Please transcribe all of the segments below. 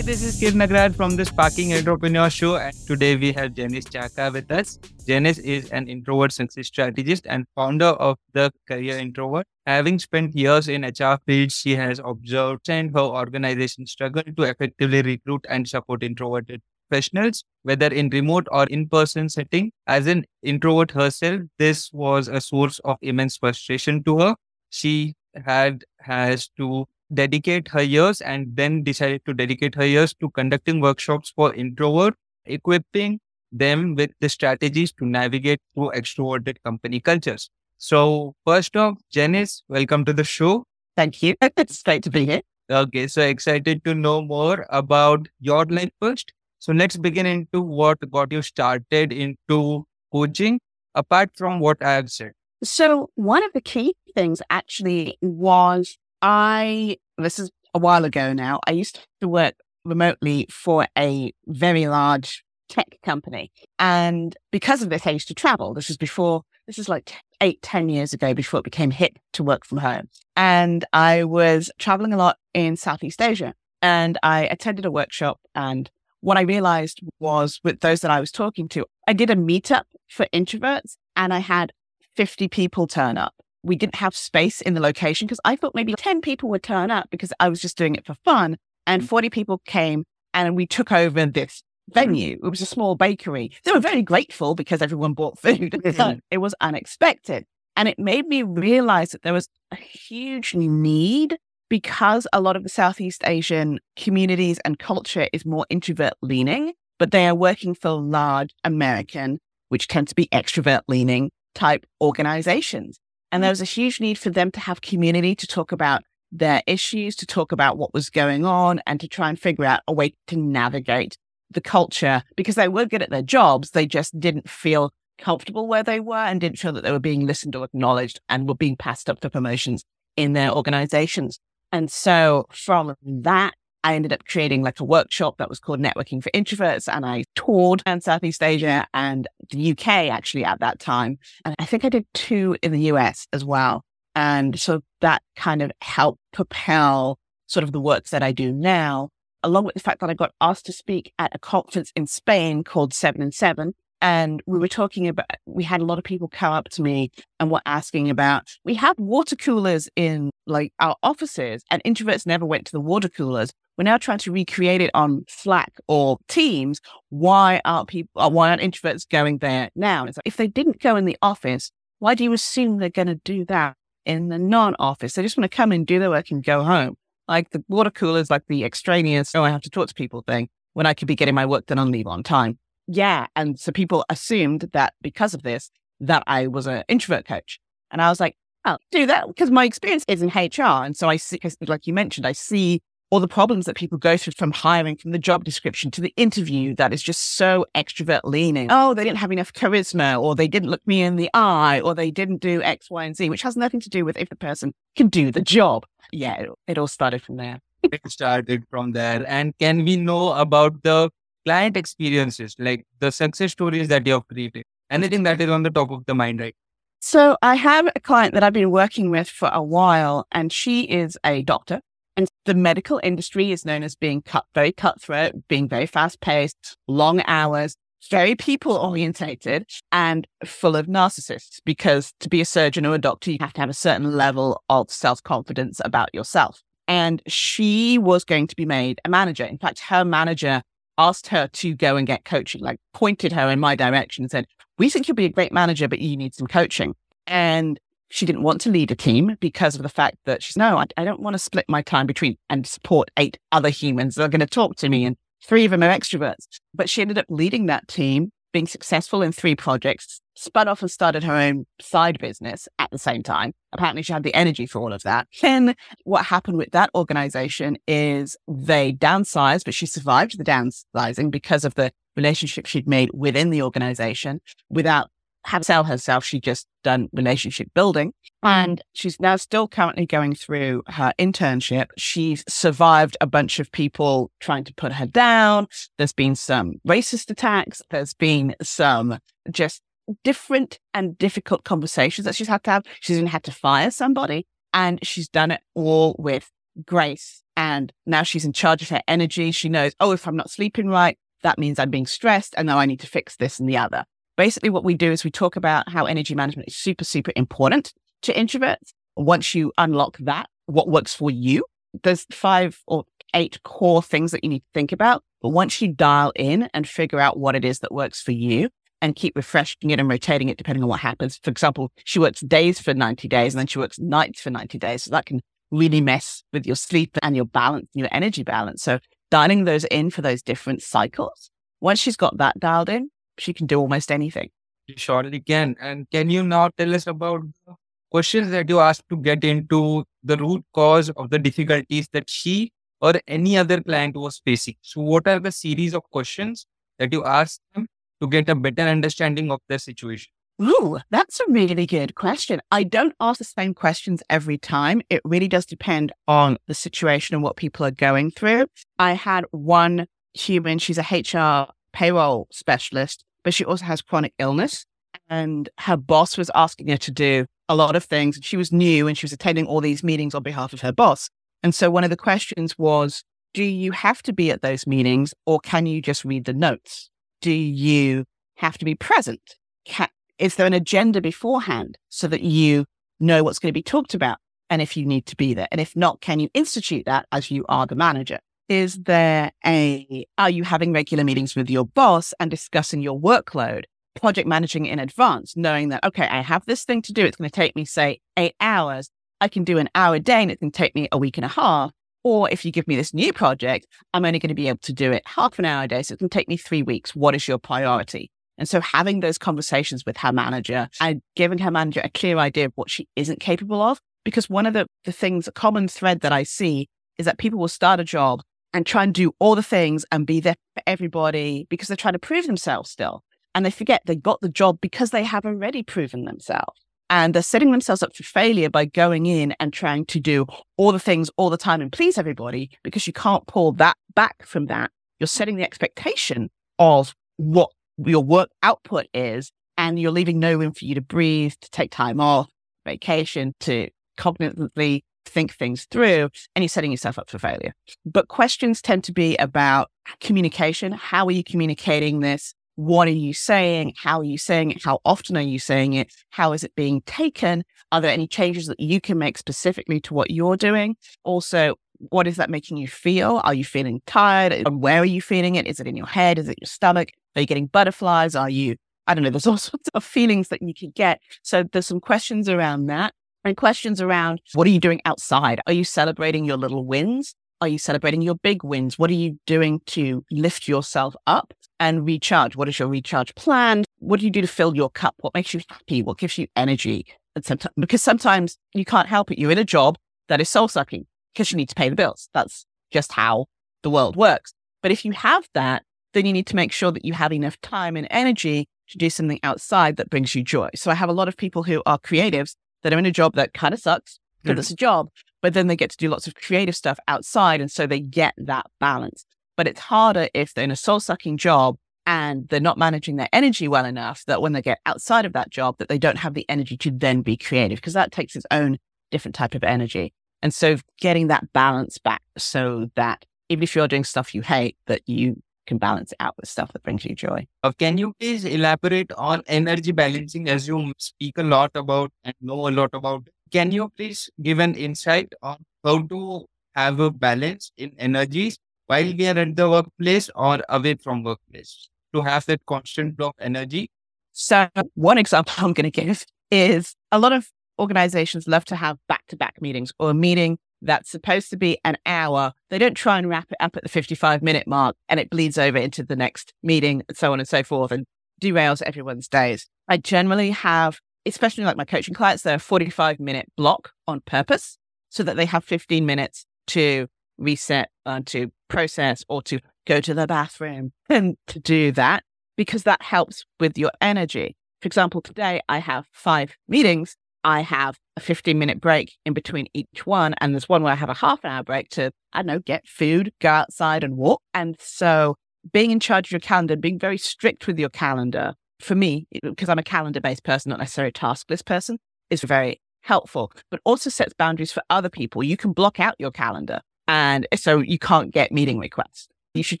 Hey, this is Kir Nagraj from the Sparking Entrepreneur Show, and today we have Janice Chaka with us. Janice is an introvert success strategist and founder of the Career Introvert. Having spent years in HR field, she has observed and her organization struggle to effectively recruit and support introverted professionals, whether in remote or in-person setting. As an introvert herself, this was a source of immense frustration to her. She had has to dedicate her years and then decided to dedicate her years to conducting workshops for introvert, equipping them with the strategies to navigate through extroverted company cultures. So, first off, Janice, welcome to the show. Thank you. It's great to be here. Okay, so excited to know more about your life first. So, let's begin into what got you started into coaching, apart from what I have said. So, one of the key things actually was I, this is a while ago now, I used to work remotely for a very large tech company. And because of this, I used to travel. This was before, this is like eight, ten years ago before it became hip to work from home. And I was traveling a lot in Southeast Asia and I attended a workshop. And what I realized was with those that I was talking to, I did a meetup for introverts and I had 50 people turn up we didn't have space in the location because I thought maybe 10 people would turn up because I was just doing it for fun. And mm. 40 people came and we took over this venue. It was a small bakery. They were very grateful because everyone bought food. Mm-hmm. it was unexpected. And it made me realize that there was a huge need because a lot of the Southeast Asian communities and culture is more introvert leaning, but they are working for large American, which tend to be extrovert leaning type organizations. And there was a huge need for them to have community to talk about their issues, to talk about what was going on, and to try and figure out a way to navigate the culture because they were good at their jobs. They just didn't feel comfortable where they were and didn't feel that they were being listened or acknowledged and were being passed up for promotions in their organizations. And so from that, I ended up creating like a workshop that was called Networking for Introverts. And I toured around Southeast Asia and the UK actually at that time. And I think I did two in the US as well. And so that kind of helped propel sort of the work that I do now, along with the fact that I got asked to speak at a conference in Spain called Seven and Seven. And we were talking about, we had a lot of people come up to me and were asking about, we have water coolers in like our offices and introverts never went to the water coolers. We're now trying to recreate it on Slack or Teams. Why aren't people, uh, why aren't introverts going there now? Like, if they didn't go in the office, why do you assume they're going to do that in the non office? They just want to come in, do their work and go home. Like the water coolers like the extraneous, oh, I have to talk to people thing when I could be getting my work done on leave on time. Yeah. And so people assumed that because of this, that I was an introvert coach. And I was like, I'll do that because my experience is in HR. And so I see, like you mentioned, I see all the problems that people go through from hiring, from the job description to the interview that is just so extrovert leaning. Oh, they didn't have enough charisma, or they didn't look me in the eye, or they didn't do X, Y, and Z, which has nothing to do with if the person can do the job. Yeah, it, it all started from there. it started from there. And can we know about the client experiences, like the success stories that you have created? Anything that is on the top of the mind, right? So I have a client that I've been working with for a while, and she is a doctor. And the medical industry is known as being cut, very cutthroat, being very fast paced, long hours, very people orientated and full of narcissists because to be a surgeon or a doctor, you have to have a certain level of self confidence about yourself. And she was going to be made a manager. In fact, her manager asked her to go and get coaching, like pointed her in my direction and said, We think you'll be a great manager, but you need some coaching. And she didn't want to lead a team because of the fact that she's no, I, I don't want to split my time between and support eight other humans that are going to talk to me, and three of them are extroverts. But she ended up leading that team, being successful in three projects, spun off and started her own side business at the same time. Apparently, she had the energy for all of that. Then, what happened with that organization is they downsized, but she survived the downsizing because of the relationship she'd made within the organization without have sell herself. She just done relationship building and she's now still currently going through her internship. She's survived a bunch of people trying to put her down. There's been some racist attacks. There's been some just different and difficult conversations that she's had to have. She's even had to fire somebody and she's done it all with grace And now she's in charge of her energy. She knows, oh, if I'm not sleeping right, that means I'm being stressed. And now I need to fix this and the other. Basically, what we do is we talk about how energy management is super, super important to introverts. Once you unlock that, what works for you, there's five or eight core things that you need to think about. But once you dial in and figure out what it is that works for you and keep refreshing it and rotating it depending on what happens. For example, she works days for 90 days and then she works nights for 90 days. So that can really mess with your sleep and your balance, your energy balance. So dialing those in for those different cycles. Once she's got that dialed in, she can do almost anything. You surely can. And can you now tell us about the questions that you asked to get into the root cause of the difficulties that she or any other client was facing? So, what are the series of questions that you asked them to get a better understanding of their situation? Ooh, that's a really good question. I don't ask the same questions every time. It really does depend on the situation and what people are going through. I had one human, she's a HR payroll specialist, but she also has chronic illness. And her boss was asking her to do a lot of things. And she was new and she was attending all these meetings on behalf of her boss. And so one of the questions was Do you have to be at those meetings or can you just read the notes? Do you have to be present? Can, is there an agenda beforehand so that you know what's going to be talked about and if you need to be there? And if not, can you institute that as you are the manager? Is there a, are you having regular meetings with your boss and discussing your workload, project managing in advance, knowing that, okay, I have this thing to do. It's going to take me, say, eight hours. I can do an hour a day and it can take me a week and a half. Or if you give me this new project, I'm only going to be able to do it half an hour a day. So it can take me three weeks. What is your priority? And so having those conversations with her manager and giving her manager a clear idea of what she isn't capable of, because one of the, the things, a common thread that I see is that people will start a job and try and do all the things and be there for everybody because they're trying to prove themselves still. And they forget they got the job because they have already proven themselves. And they're setting themselves up for failure by going in and trying to do all the things all the time and please everybody because you can't pull that back from that. You're setting the expectation of what your work output is, and you're leaving no room for you to breathe, to take time off, vacation, to cognitively think things through, and you're setting yourself up for failure. But questions tend to be about communication. How are you communicating this? What are you saying? How are you saying it? How often are you saying it? How is it being taken? Are there any changes that you can make specifically to what you're doing? Also, what is that making you feel? Are you feeling tired? And where are you feeling it? Is it in your head? Is it your stomach? Are you getting butterflies? Are you, I don't know, there's all sorts of feelings that you can get. So there's some questions around that and questions around what are you doing outside? Are you celebrating your little wins? Are you celebrating your big wins? What are you doing to lift yourself up and recharge? What is your recharge plan? What do you do to fill your cup? What makes you happy? What gives you energy? And sometimes, because sometimes you can't help it. You're in a job that is soul sucking because you need to pay the bills. That's just how the world works. But if you have that, then you need to make sure that you have enough time and energy to do something outside that brings you joy. So I have a lot of people who are creatives that are in a job that kind of sucks because mm. it's a job, but then they get to do lots of creative stuff outside. And so they get that balance. But it's harder if they're in a soul sucking job and they're not managing their energy well enough that when they get outside of that job that they don't have the energy to then be creative because that takes its own different type of energy. And so getting that balance back so that even if you're doing stuff you hate, that you can balance it out with stuff that brings you joy. Uh, can you please elaborate on energy balancing as you speak a lot about and know a lot about? Can you please give an insight on how to have a balance in energies while we are at the workplace or away from workplace to have that constant flow of energy? So one example I'm going to give is a lot of organizations love to have back to back meetings or a meeting that's supposed to be an hour. They don't try and wrap it up at the 55 minute mark and it bleeds over into the next meeting and so on and so forth and derails everyone's days. I generally have, especially like my coaching clients, they're a 45 minute block on purpose so that they have 15 minutes to reset, and to process or to go to the bathroom and to do that because that helps with your energy. For example, today I have five meetings I have a 15 minute break in between each one. And there's one where I have a half an hour break to, I don't know, get food, go outside and walk. And so being in charge of your calendar, being very strict with your calendar, for me, because I'm a calendar based person, not necessarily a task list person, is very helpful, but also sets boundaries for other people. You can block out your calendar And so you can't get meeting requests. You should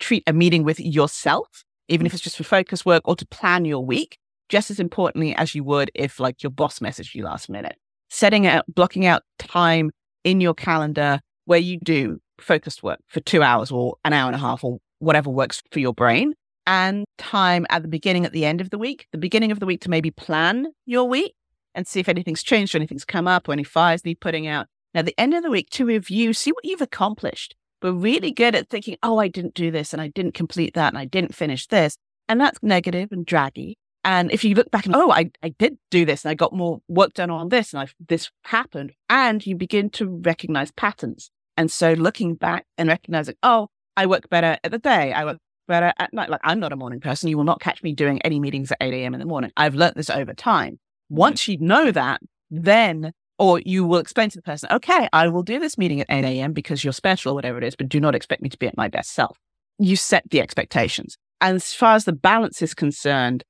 treat a meeting with yourself, even if it's just for focus work or to plan your week, just as importantly as you would if like your boss messaged you last minute. Setting out, blocking out time in your calendar where you do focused work for two hours or an hour and a half or whatever works for your brain and time at the beginning, at the end of the week, the beginning of the week to maybe plan your week and see if anything's changed or anything's come up or any fires need putting out. Now, the end of the week to review, see what you've accomplished. We're really good at thinking, oh, I didn't do this and I didn't complete that and I didn't finish this. And that's negative and draggy. And if you look back and, oh, I, I did do this and I got more work done on this and I've, this happened, and you begin to recognize patterns. And so looking back and recognizing, oh, I work better at the day. I work better at night. Like I'm not a morning person. You will not catch me doing any meetings at 8 a.m. in the morning. I've learned this over time. Once you know that, then, or you will explain to the person, okay, I will do this meeting at 8 a.m. because you're special or whatever it is, but do not expect me to be at my best self. You set the expectations. And as far as the balance is concerned,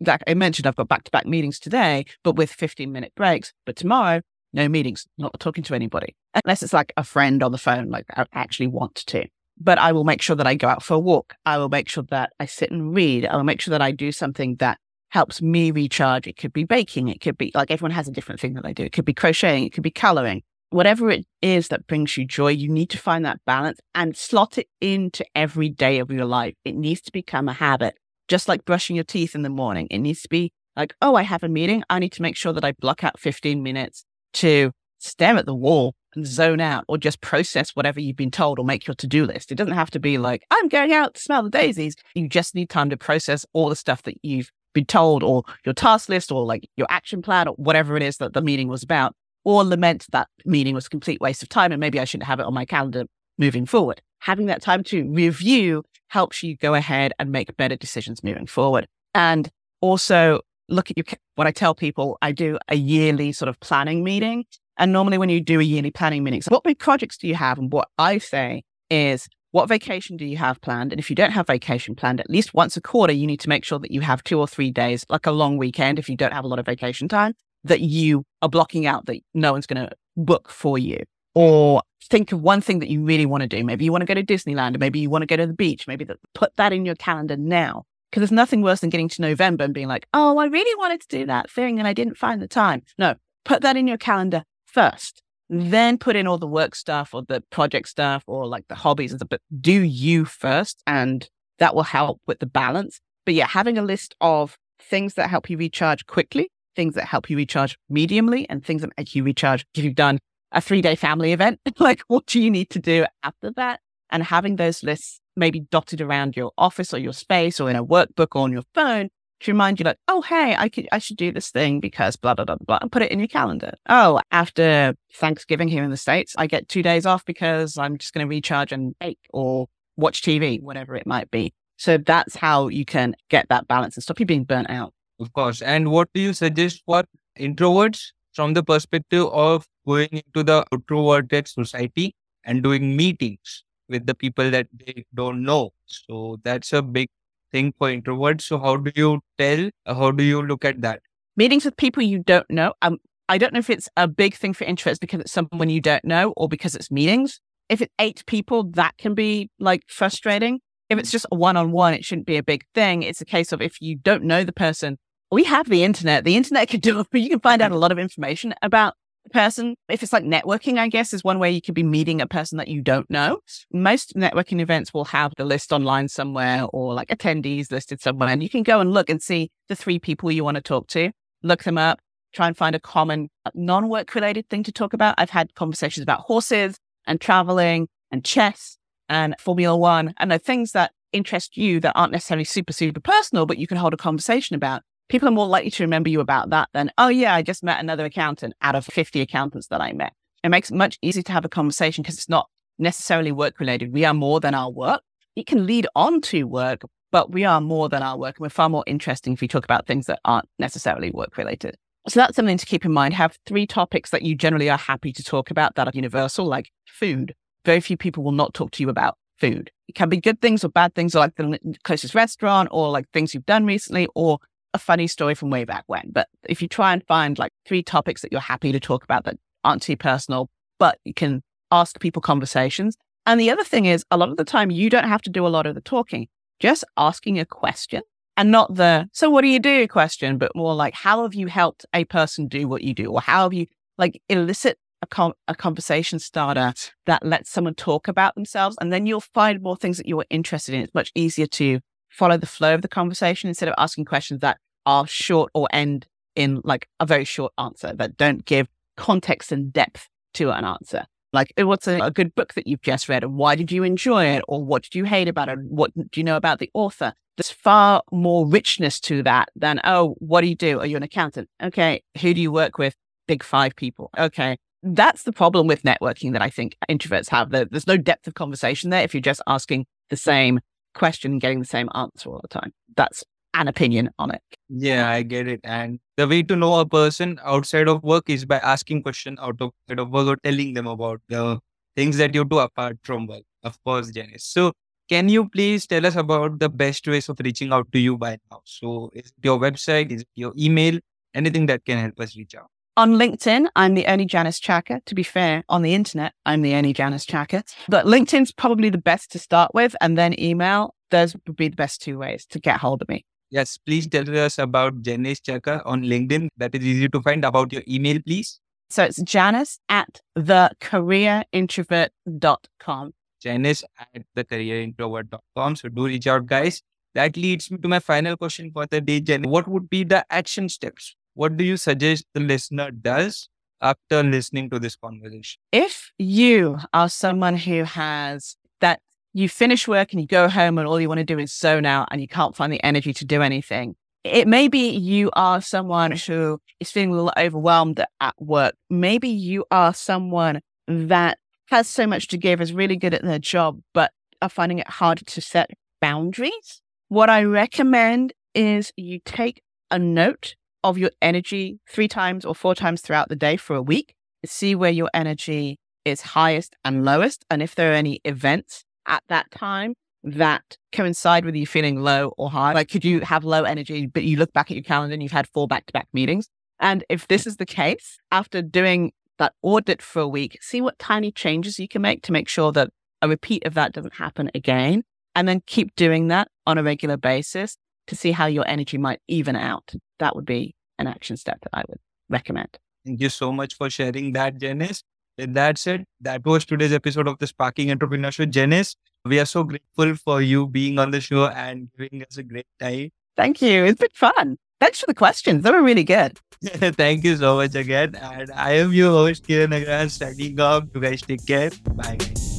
like I mentioned, I've got back to back meetings today, but with 15 minute breaks. But tomorrow, no meetings, not talking to anybody, unless it's like a friend on the phone, like I actually want to but I will make sure that I go out for a walk. I will make sure that I sit and read. I will make sure that I do something that helps me recharge. It could be baking. It could be like everyone has a different thing that they do. It could be crocheting. It could be coloring. Whatever it is that brings you joy, you need to find that balance and slot it into every day of your life. It needs to become a habit, just like brushing your teeth in the morning. It needs to be like, oh, I have a meeting. I need to make sure that I block out 15 minutes to stare at the wall and zone out or just process whatever you've been told or make your to do list. It doesn't have to be like, I'm going out to smell the daisies. You just need time to process all the stuff that you've been told or your task list or like your action plan or whatever it is that the meeting was about, or lament that meeting was a complete waste of time and maybe I shouldn't have it on my calendar moving forward. Having that time to review helps you go ahead and make better decisions moving forward. And also look at your, what I tell people, I do a yearly sort of planning meeting and normally, when you do a yearly planning meeting, so what big projects do you have? And what I say is, what vacation do you have planned? And if you don't have vacation planned, at least once a quarter, you need to make sure that you have two or three days, like a long weekend, if you don't have a lot of vacation time, that you are blocking out that no one's going to book for you. Or think of one thing that you really want to do. Maybe you want to go to Disneyland, or maybe you want to go to the beach. Maybe put that in your calendar now. Because there's nothing worse than getting to November and being like, oh, I really wanted to do that thing and I didn't find the time. No, put that in your calendar first, then put in all the work stuff or the project stuff or like the hobbies and stuff, but do you first. And that will help with the balance. But yeah, having a list of things that help you recharge quickly, things that help you recharge mediumly, and things that make you recharge if you've done a three day family event. like, what do you need to do after that? And having those lists maybe dotted around your office or your space or in a workbook or on your phone to remind you like, oh, hey, I could, I should do this thing because blah, blah, blah, blah, and put it in your calendar. Oh, after Thanksgiving here in the States, I get two days off because I'm just going to recharge and bake or watch TV, whatever it might be. So that's how you can get that balance and stop you being burnt out. Of course. And what do you suggest for introverts from the perspective of going into the introverted society and doing meetings with the people that they don't know? So that's a big thing for introverts. So how do you tell? How do you look at that? Meetings with people you don't know. Um, I don't know if it's a big thing for introverts because it's someone you don't know or because it's meetings. If it's eight people, that can be like frustrating. If it's just a one on one, it shouldn't be a big thing. It's a case of if you don't know the person, we have the internet. The internet can do it, but you can find out a lot of information about person. If it's like networking, I guess is one way you could be meeting a person that you don't know. Most networking events will have the list online somewhere or like attendees listed somewhere. And you can go and look and see the three people you want to talk to, look them up, try and find a common uh, non work related thing to talk about. I've had conversations about horses and traveling and chess and Formula One and the things that interest you that aren't necessarily super, super personal, but you can hold a conversation about people are more likely to remember you about that than, oh, yeah, I just met another accountant out of 50 accountants that I met. It makes it much easier to have a conversation because it's not necessarily work related. We are more than our work. It can lead on to work, but we are more than our work. And we're far more interesting if we talk about things that aren't necessarily work related. So that's something to keep in mind. Have three topics that you generally are happy to talk about that are universal, like food. Very few people will not talk to you about food. It can be good things or bad things, or like the closest restaurant, or like things you've done recently, or a funny story from way back when. But if you try and find like three topics that you're happy to talk about that aren't too personal, but you can ask people conversations, And the other thing is, a lot of the time, you don't have to do a lot of the talking. Just asking a question and not the, so what do you do question, but more like, how have you helped a person do what you do? Or how have you, like, elicit a, com- a conversation starter that lets someone talk about themselves. And then you'll find more things that you're interested in. It's much easier to follow the flow of the conversation instead of asking questions that are short or end in like a very short answer that don't give context and depth to an answer. Like, eh, what's a, a, good book that you've just read and why did you enjoy it? Or what did you hate about it? What do you know about the author? There's far more richness to that than, oh, what do you do? Are you an accountant? Okay. Who do you work with? Big five people. Okay. That's the problem with networking that I think introverts have. There's no depth of conversation there if you're just asking the same question and getting the same answer all the time. That's an opinion on it. Yeah, I get it. And the way to know a person outside of work is by asking questions out of work or telling them about the things that you do apart from work. Of course, Janice. So can you please tell us about the best ways of reaching out to you by now? So is it your website? Is it your email? Anything that can help us reach out? On LinkedIn, I'm the only Janice Chaka. To be fair, on the internet, I'm the only Janice Chaka. But LinkedIn's probably the best to start with, and then email. Those would be the best two ways to get hold of me. Yes, please tell us about Janice Chaka on LinkedIn. That is easy to find. About your email, please. So it's Janice at thecareerintrovert.com. Janice at thecareerintrovert.com. So do reach out, guys. That leads me to my final question for the day, Jen. What would be the action steps? What do you suggest the listener does after listening to this conversation? If you are someone who has that you finish work and you go home and all you want to do is zone out and you can't find the energy to do anything. It may be you are someone who is feeling a little overwhelmed at work. Maybe you are someone that has so much to give, is really good at their job, but are finding it hard to set boundaries. What I recommend is you take a note of your energy three times or four times throughout the day for a week, see where your energy is highest and lowest. And if there are any events at that time that coincide with you feeling low or high? Like, could you have low energy, but you look back at your calendar and you've had four back to back meetings? And if this is the case, after doing that audit for a week, see what tiny changes you can make to make sure that a repeat of that doesn't happen again. And then keep doing that on a regular basis to see how your energy might even out. That would be an action step that I would recommend. Thank you so much for sharing that, Janice. With that said, that was today's episode of the Sparking Entrepreneur Show. Janice, we are so grateful for you being on the show and giving us a great time. Thank you. It's been fun. Thanks for the questions. They were really good. Thank you so much again. And I am your host, Kiran Agrawal, signing off. You guys take care. Bye, guys.